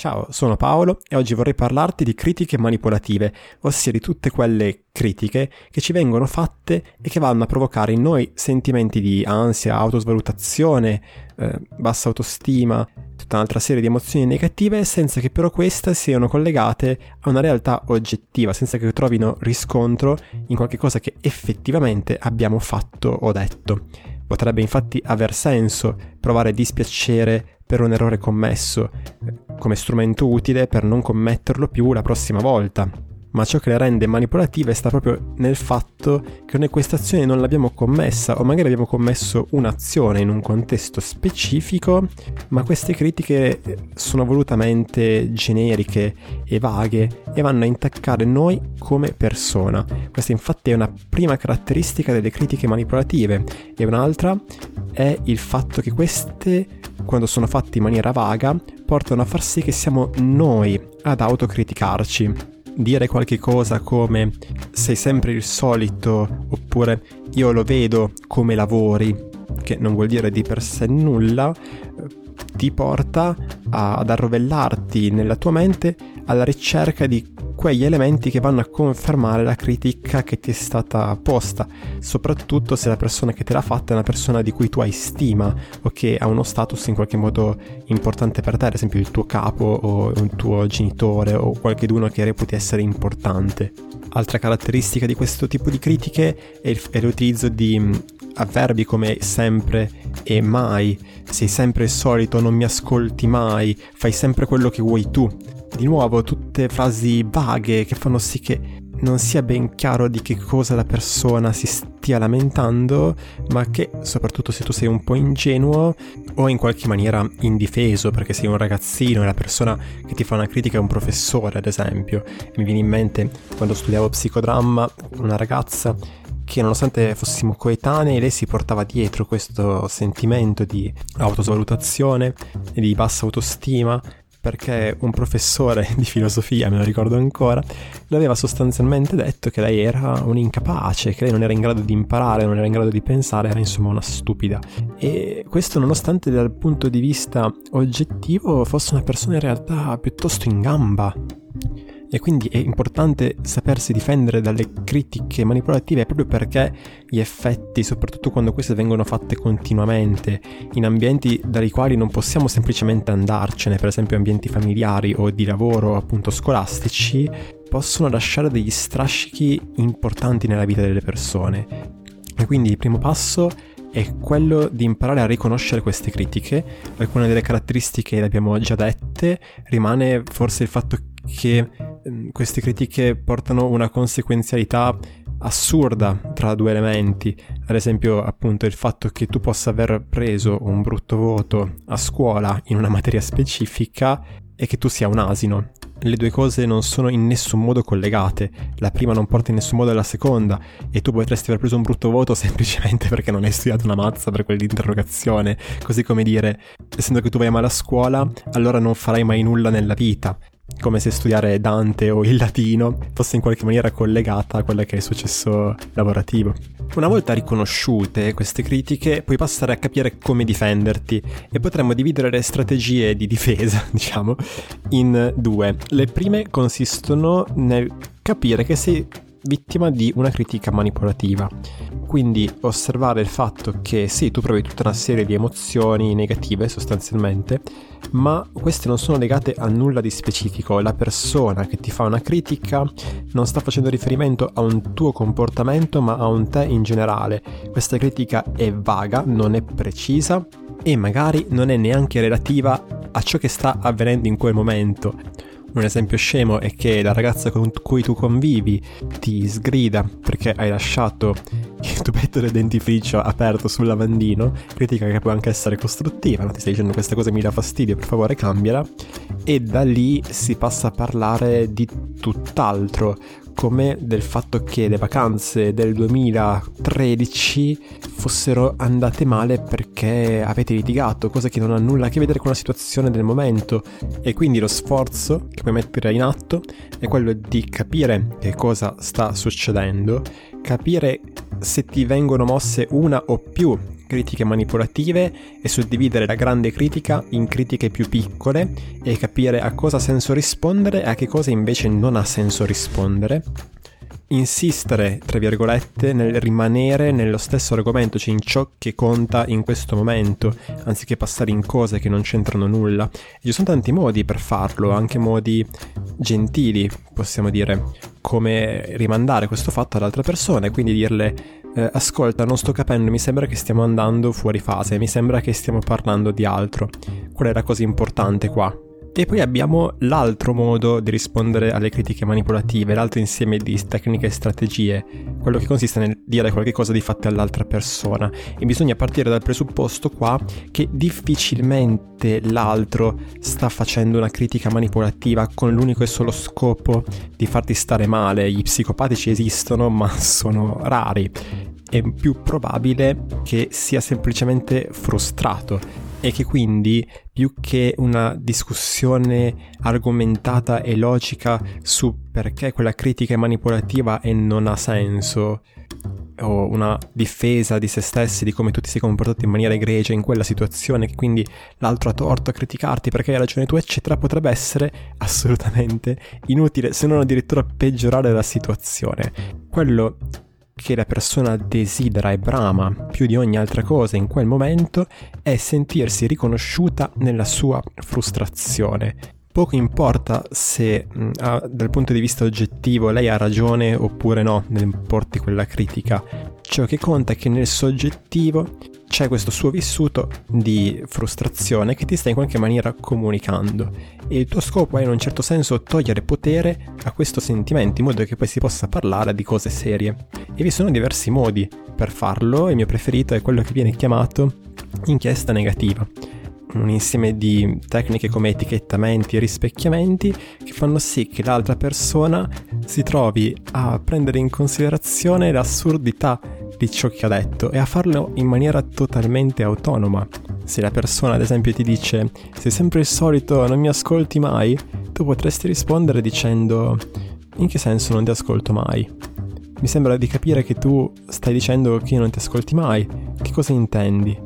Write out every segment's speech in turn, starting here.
Ciao, sono Paolo e oggi vorrei parlarti di critiche manipolative, ossia di tutte quelle critiche che ci vengono fatte e che vanno a provocare in noi sentimenti di ansia, autosvalutazione, eh, bassa autostima, tutta un'altra serie di emozioni negative senza che però queste siano collegate a una realtà oggettiva, senza che trovino riscontro in qualche cosa che effettivamente abbiamo fatto o detto. Potrebbe infatti aver senso provare dispiacere per un errore commesso, come strumento utile per non commetterlo più la prossima volta. Ma ciò che le rende manipolative sta proprio nel fatto che noi questa azione non l'abbiamo commessa o magari abbiamo commesso un'azione in un contesto specifico, ma queste critiche sono volutamente generiche e vaghe e vanno a intaccare noi come persona. Questa infatti è una prima caratteristica delle critiche manipolative e un'altra è il fatto che queste, quando sono fatte in maniera vaga, portano a far sì che siamo noi ad autocriticarci. Dire qualche cosa come sei sempre il solito oppure io lo vedo come lavori, che non vuol dire di per sé nulla, ti porta ad arrovellarti nella tua mente alla ricerca di quegli elementi che vanno a confermare la critica che ti è stata posta, soprattutto se la persona che te l'ha fatta è una persona di cui tu hai stima o che ha uno status in qualche modo importante per te, ad esempio il tuo capo o un tuo genitore o qualcuno che reputi essere importante. Altra caratteristica di questo tipo di critiche è, il, è l'utilizzo di mm, avverbi come sempre e mai, sei sempre il solito, non mi ascolti mai, fai sempre quello che vuoi tu di nuovo tutte frasi vaghe che fanno sì che non sia ben chiaro di che cosa la persona si stia lamentando, ma che soprattutto se tu sei un po' ingenuo o in qualche maniera indifeso perché sei un ragazzino e la persona che ti fa una critica è un professore, ad esempio. Mi viene in mente quando studiavo psicodramma una ragazza che nonostante fossimo coetanei, lei si portava dietro questo sentimento di autosvalutazione e di bassa autostima perché un professore di filosofia, me lo ricordo ancora, le aveva sostanzialmente detto che lei era un incapace, che lei non era in grado di imparare, non era in grado di pensare, era insomma una stupida. E questo nonostante dal punto di vista oggettivo fosse una persona in realtà piuttosto in gamba e quindi è importante sapersi difendere dalle critiche manipolative proprio perché gli effetti, soprattutto quando queste vengono fatte continuamente, in ambienti dai quali non possiamo semplicemente andarcene, per esempio ambienti familiari o di lavoro appunto scolastici, possono lasciare degli strascichi importanti nella vita delle persone. E quindi il primo passo è quello di imparare a riconoscere queste critiche. Alcune delle caratteristiche le abbiamo già dette, rimane forse il fatto che Ehm, queste critiche portano una conseguenzialità assurda tra due elementi, ad esempio appunto il fatto che tu possa aver preso un brutto voto a scuola in una materia specifica e che tu sia un asino. Le due cose non sono in nessun modo collegate, la prima non porta in nessun modo alla seconda. E tu potresti aver preso un brutto voto semplicemente perché non hai studiato una mazza per quell'interrogazione, così come dire, essendo che tu vai male a scuola, allora non farai mai nulla nella vita come se studiare Dante o il latino fosse in qualche maniera collegata a quello che è il successo lavorativo. Una volta riconosciute queste critiche, puoi passare a capire come difenderti e potremmo dividere le strategie di difesa, diciamo, in due. Le prime consistono nel capire che sei vittima di una critica manipolativa. Quindi osservare il fatto che sì, tu provi tutta una serie di emozioni negative sostanzialmente, ma queste non sono legate a nulla di specifico. La persona che ti fa una critica non sta facendo riferimento a un tuo comportamento, ma a un te in generale. Questa critica è vaga, non è precisa e magari non è neanche relativa a ciò che sta avvenendo in quel momento. Un esempio scemo è che la ragazza con cui tu convivi ti sgrida perché hai lasciato il tubetto del dentifricio aperto sul lavandino, critica che può anche essere costruttiva, no? ti stai dicendo questa cosa mi dà fastidio, per favore cambiala, e da lì si passa a parlare di tutt'altro, come del fatto che le vacanze del 2013 fossero andate male perché avete litigato, cosa che non ha nulla a che vedere con la situazione del momento. E quindi lo sforzo che puoi mettere in atto è quello di capire che cosa sta succedendo, capire se ti vengono mosse una o più critiche manipolative è suddividere la grande critica in critiche più piccole e capire a cosa ha senso rispondere e a che cosa invece non ha senso rispondere insistere, tra virgolette, nel rimanere nello stesso argomento, cioè in ciò che conta in questo momento, anziché passare in cose che non c'entrano nulla. E ci sono tanti modi per farlo, anche modi gentili, possiamo dire, come rimandare questo fatto ad altre persone, quindi dirle eh, ascolta, non sto capendo, mi sembra che stiamo andando fuori fase, mi sembra che stiamo parlando di altro. Qual è la cosa importante qua? E poi abbiamo l'altro modo di rispondere alle critiche manipolative, l'altro insieme di tecniche e strategie, quello che consiste nel dire qualcosa di fatto all'altra persona. E bisogna partire dal presupposto qua che difficilmente l'altro sta facendo una critica manipolativa con l'unico e solo scopo di farti stare male. Gli psicopatici esistono, ma sono rari. È più probabile che sia semplicemente frustrato e che quindi più che una discussione argomentata e logica su perché quella critica è manipolativa e non ha senso, o una difesa di se stessi, di come tu ti sei comportato in maniera egregia in quella situazione, che quindi l'altro ha torto a criticarti perché hai ragione tu, eccetera, potrebbe essere assolutamente inutile, se non addirittura peggiorare la situazione. Quello che la persona desidera e brama più di ogni altra cosa in quel momento è sentirsi riconosciuta nella sua frustrazione. Poco importa se mh, dal punto di vista oggettivo lei ha ragione oppure no nel porti quella critica. Ciò che conta è che nel soggettivo c'è questo suo vissuto di frustrazione che ti sta in qualche maniera comunicando. E il tuo scopo è in un certo senso togliere potere a questo sentimento in modo che poi si possa parlare di cose serie. E vi sono diversi modi per farlo, il mio preferito è quello che viene chiamato inchiesta negativa. Un insieme di tecniche come etichettamenti e rispecchiamenti che fanno sì che l'altra persona si trovi a prendere in considerazione l'assurdità di ciò che ha detto e a farlo in maniera totalmente autonoma. Se la persona ad esempio ti dice sei sempre il solito, non mi ascolti mai, tu potresti rispondere dicendo in che senso non ti ascolto mai? Mi sembra di capire che tu stai dicendo che io non ti ascolti mai. Che cosa intendi?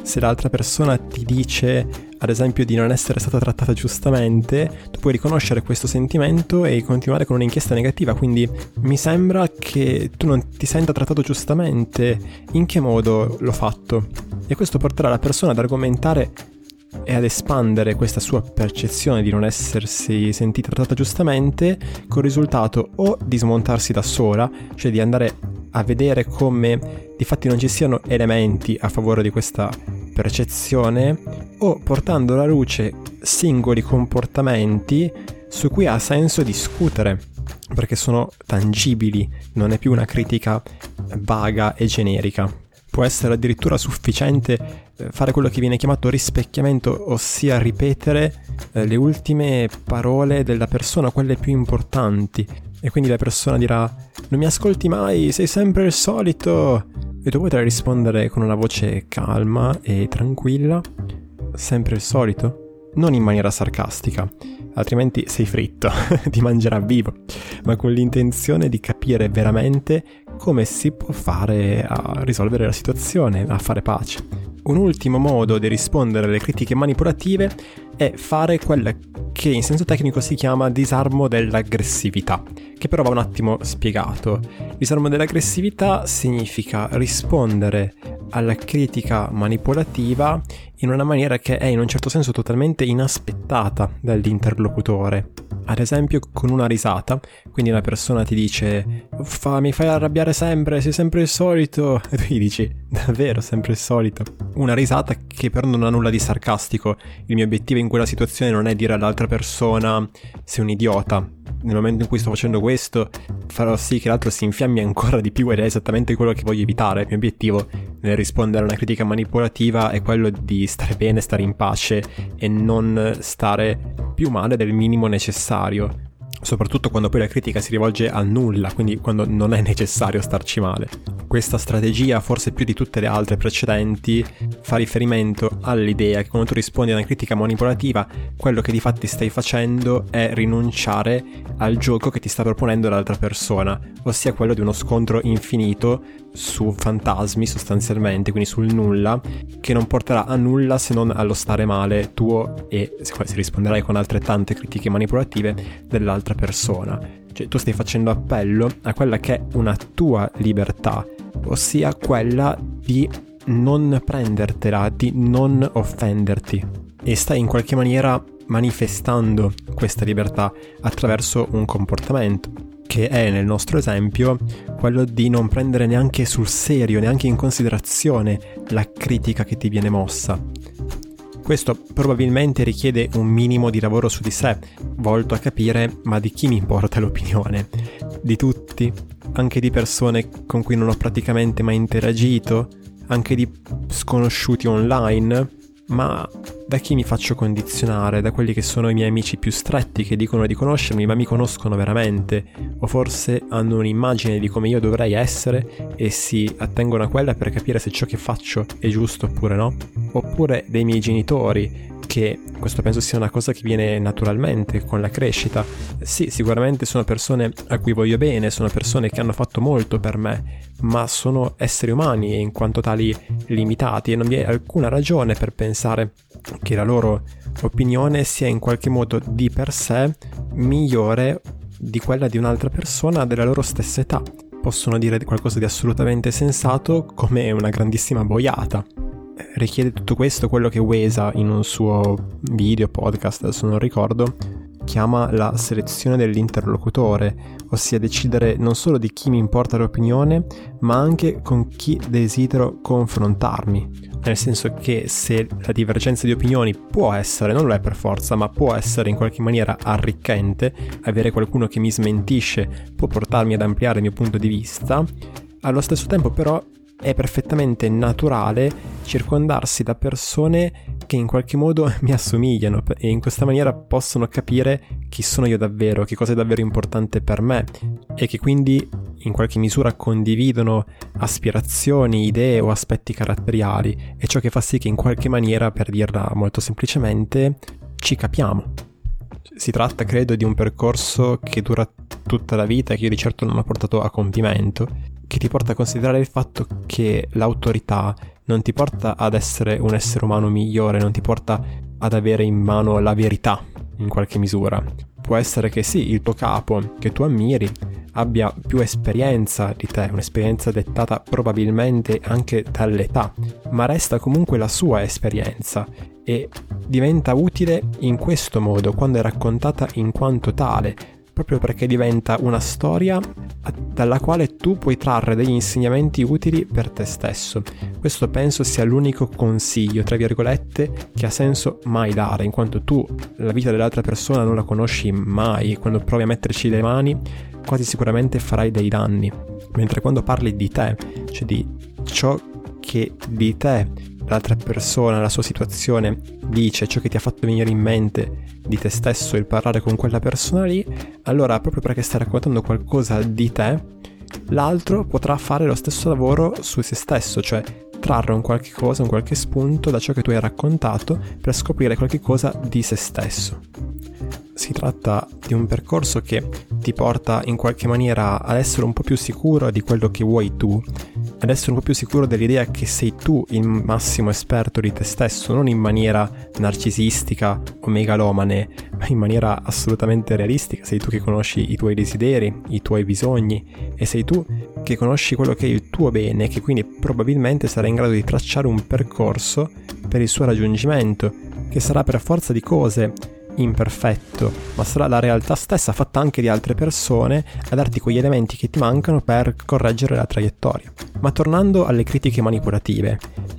Se l'altra persona ti dice, ad esempio, di non essere stata trattata giustamente, tu puoi riconoscere questo sentimento e continuare con un'inchiesta negativa. Quindi mi sembra che tu non ti senta trattato giustamente. In che modo l'ho fatto? E questo porterà la persona ad argomentare e ad espandere questa sua percezione di non essersi sentita trattata giustamente, con il risultato o di smontarsi da sola, cioè di andare a vedere come di fatti non ci siano elementi a favore di questa percezione, o portando alla luce singoli comportamenti su cui ha senso discutere, perché sono tangibili, non è più una critica vaga e generica può essere addirittura sufficiente eh, fare quello che viene chiamato rispecchiamento, ossia ripetere eh, le ultime parole della persona, quelle più importanti. E quindi la persona dirà: Non mi ascolti mai, sei sempre il solito. E tu potrai rispondere con una voce calma e tranquilla: Sempre il solito? Non in maniera sarcastica, altrimenti sei fritto, ti mangerà vivo, ma con l'intenzione di capire veramente come si può fare a risolvere la situazione, a fare pace. Un ultimo modo di rispondere alle critiche manipolative è fare quella che in senso tecnico si chiama disarmo dell'aggressività, che però va un attimo spiegato. Disarmo dell'aggressività significa rispondere alla critica manipolativa in una maniera che è in un certo senso totalmente inaspettata dall'interlocutore. Ad esempio con una risata, quindi una persona ti dice Uffa, mi fai arrabbiare sempre, sei sempre il solito, e tu gli dici davvero sempre il solito. Una risata che però non ha nulla di sarcastico, il mio obiettivo in quella situazione non è dire all'altra persona sei un idiota, nel momento in cui sto facendo questo farò sì che l'altro si infiammi ancora di più ed è esattamente quello che voglio evitare. Il mio obiettivo nel rispondere a una critica manipolativa è quello di stare bene, stare in pace e non stare più male del minimo necessario. soprattutto quando poi la critica si rivolge al nulla, quindi quando non è necessario starci male. Questa strategia, forse più di tutte le altre precedenti, fa riferimento all'idea che quando tu rispondi a una critica manipolativa, quello che di fatti stai facendo è rinunciare al gioco che ti sta proponendo l'altra persona, ossia quello di uno scontro infinito su fantasmi sostanzialmente, quindi sul nulla, che non porterà a nulla se non allo stare male tuo e se risponderai con altrettante critiche manipolative dell'altra persona. Cioè tu stai facendo appello a quella che è una tua libertà, ossia quella di non prendertela, di non offenderti. E stai in qualche maniera manifestando questa libertà attraverso un comportamento che è nel nostro esempio quello di non prendere neanche sul serio, neanche in considerazione la critica che ti viene mossa. Questo probabilmente richiede un minimo di lavoro su di sé, volto a capire ma di chi mi importa l'opinione? Di tutti? Anche di persone con cui non ho praticamente mai interagito? Anche di sconosciuti online? Ma da chi mi faccio condizionare? Da quelli che sono i miei amici più stretti che dicono di conoscermi ma mi conoscono veramente? O forse hanno un'immagine di come io dovrei essere e si attengono a quella per capire se ciò che faccio è giusto oppure no? Oppure dei miei genitori che questo penso sia una cosa che viene naturalmente con la crescita. Sì, sicuramente sono persone a cui voglio bene, sono persone che hanno fatto molto per me, ma sono esseri umani e in quanto tali limitati e non vi è alcuna ragione per pensare che la loro opinione sia in qualche modo di per sé migliore di quella di un'altra persona della loro stessa età. Possono dire qualcosa di assolutamente sensato come una grandissima boiata richiede tutto questo quello che Wesa in un suo video, podcast, adesso non ricordo, chiama la selezione dell'interlocutore, ossia decidere non solo di chi mi importa l'opinione, ma anche con chi desidero confrontarmi. Nel senso che se la divergenza di opinioni può essere, non lo è per forza, ma può essere in qualche maniera arricchente, avere qualcuno che mi smentisce può portarmi ad ampliare il mio punto di vista, allo stesso tempo però è perfettamente naturale circondarsi da persone che in qualche modo mi assomigliano e in questa maniera possono capire chi sono io davvero, che cosa è davvero importante per me e che quindi in qualche misura condividono aspirazioni, idee o aspetti caratteriali e ciò che fa sì che in qualche maniera, per dirla molto semplicemente, ci capiamo. Si tratta, credo, di un percorso che dura tutta la vita e che io di certo non ho portato a compimento che ti porta a considerare il fatto che l'autorità non ti porta ad essere un essere umano migliore, non ti porta ad avere in mano la verità in qualche misura. Può essere che sì, il tuo capo che tu ammiri abbia più esperienza di te, un'esperienza dettata probabilmente anche dall'età, ma resta comunque la sua esperienza e diventa utile in questo modo, quando è raccontata in quanto tale, proprio perché diventa una storia dalla quale tu puoi trarre degli insegnamenti utili per te stesso. Questo penso sia l'unico consiglio, tra virgolette, che ha senso mai dare, in quanto tu la vita dell'altra persona non la conosci mai e quando provi a metterci le mani quasi sicuramente farai dei danni. Mentre quando parli di te, cioè di ciò che di te l'altra persona, la sua situazione dice, ciò che ti ha fatto venire in mente di te stesso il parlare con quella persona lì, allora proprio perché stai raccontando qualcosa di te, l'altro potrà fare lo stesso lavoro su se stesso, cioè trarre un qualche cosa, un qualche spunto da ciò che tu hai raccontato per scoprire qualche cosa di se stesso. Si tratta di un percorso che ti porta in qualche maniera ad essere un po' più sicuro di quello che vuoi tu ad essere un po' più sicuro dell'idea che sei tu il massimo esperto di te stesso, non in maniera narcisistica o megalomane, ma in maniera assolutamente realistica. Sei tu che conosci i tuoi desideri, i tuoi bisogni e sei tu che conosci quello che è il tuo bene, che quindi probabilmente sarai in grado di tracciare un percorso per il suo raggiungimento, che sarà per forza di cose imperfetto, ma sarà la realtà stessa fatta anche di altre persone a darti quegli elementi che ti mancano per correggere la traiettoria. Ma tornando alle critiche manipolative,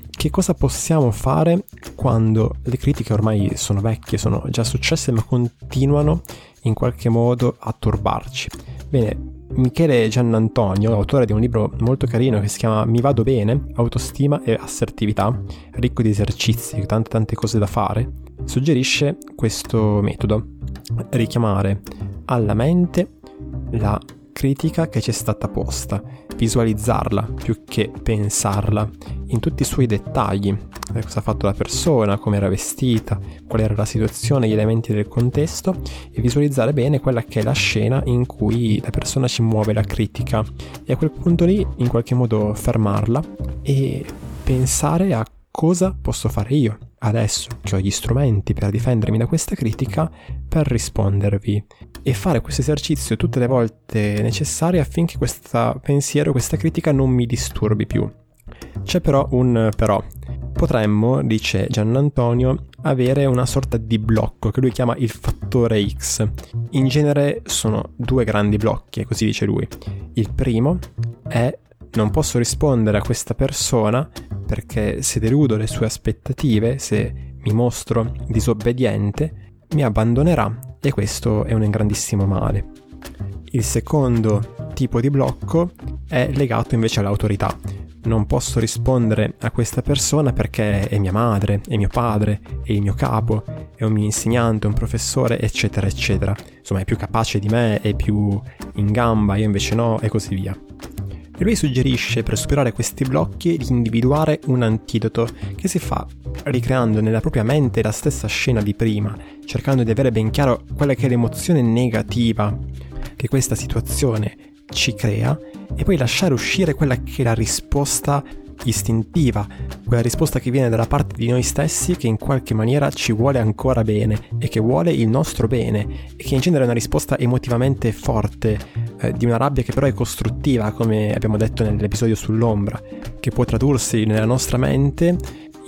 che cosa possiamo fare quando le critiche ormai sono vecchie, sono già successe, ma continuano in qualche modo a turbarci? Bene, Michele Giannantonio, autore di un libro molto carino che si chiama Mi vado bene, autostima e assertività, ricco di esercizi, tante tante cose da fare, suggerisce questo metodo. Richiamare alla mente la critica che ci è stata posta, visualizzarla più che pensarla in tutti i suoi dettagli, eh, cosa ha fatto la persona, come era vestita, qual era la situazione, gli elementi del contesto e visualizzare bene quella che è la scena in cui la persona ci muove la critica e a quel punto lì in qualche modo fermarla e pensare a cosa posso fare io adesso che ho gli strumenti per difendermi da questa critica per rispondervi e fare questo esercizio tutte le volte necessarie affinché questo pensiero, questa critica non mi disturbi più. C'è però un però. Potremmo, dice Gian Antonio, avere una sorta di blocco che lui chiama il fattore X. In genere sono due grandi blocchi, così dice lui. Il primo è non posso rispondere a questa persona perché se deludo le sue aspettative, se mi mostro disobbediente, mi abbandonerà e questo è un grandissimo male. Il secondo tipo di blocco è legato invece all'autorità. Non posso rispondere a questa persona perché è mia madre, è mio padre, è il mio capo, è un mio insegnante, un professore, eccetera, eccetera. Insomma, è più capace di me, è più in gamba, io invece no, e così via. E lui suggerisce per superare questi blocchi di individuare un antidoto che si fa ricreando nella propria mente la stessa scena di prima, cercando di avere ben chiaro quella che è l'emozione negativa che questa situazione ci crea e poi lasciare uscire quella che è la risposta istintiva, quella risposta che viene dalla parte di noi stessi che in qualche maniera ci vuole ancora bene e che vuole il nostro bene e che in genere è una risposta emotivamente forte, eh, di una rabbia che però è costruttiva, come abbiamo detto nell'episodio sull'ombra, che può tradursi nella nostra mente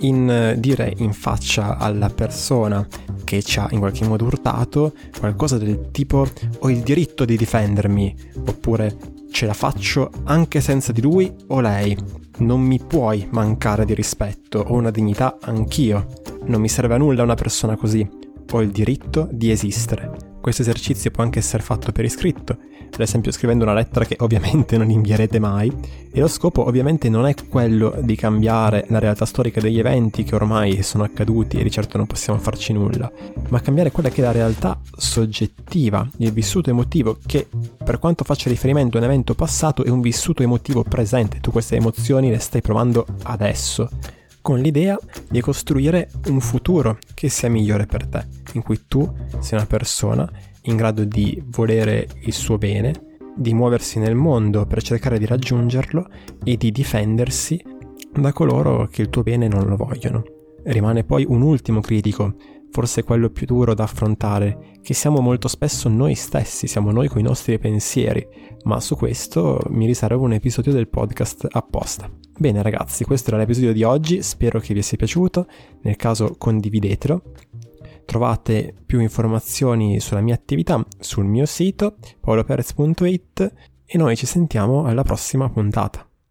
in eh, dire in faccia alla persona che ci ha in qualche modo urtato qualcosa del tipo ho il diritto di difendermi oppure ce la faccio anche senza di lui o lei non mi puoi mancare di rispetto, ho una dignità anch'io. Non mi serve a nulla una persona così. Ho il diritto di esistere. Questo esercizio può anche essere fatto per iscritto, ad esempio scrivendo una lettera che ovviamente non invierete mai, e lo scopo ovviamente non è quello di cambiare la realtà storica degli eventi che ormai sono accaduti e di certo non possiamo farci nulla, ma cambiare quella che è la realtà soggettiva, il vissuto emotivo che per quanto faccia riferimento a un evento passato è un vissuto emotivo presente, tu queste emozioni le stai provando adesso con l'idea di costruire un futuro che sia migliore per te, in cui tu sei una persona in grado di volere il suo bene, di muoversi nel mondo per cercare di raggiungerlo e di difendersi da coloro che il tuo bene non lo vogliono. Rimane poi un ultimo critico, forse quello più duro da affrontare, che siamo molto spesso noi stessi, siamo noi con i nostri pensieri, ma su questo mi riservo un episodio del podcast apposta. Bene ragazzi, questo era l'episodio di oggi, spero che vi sia piaciuto, nel caso condividetelo. Trovate più informazioni sulla mia attività sul mio sito paoloperez.it e noi ci sentiamo alla prossima puntata.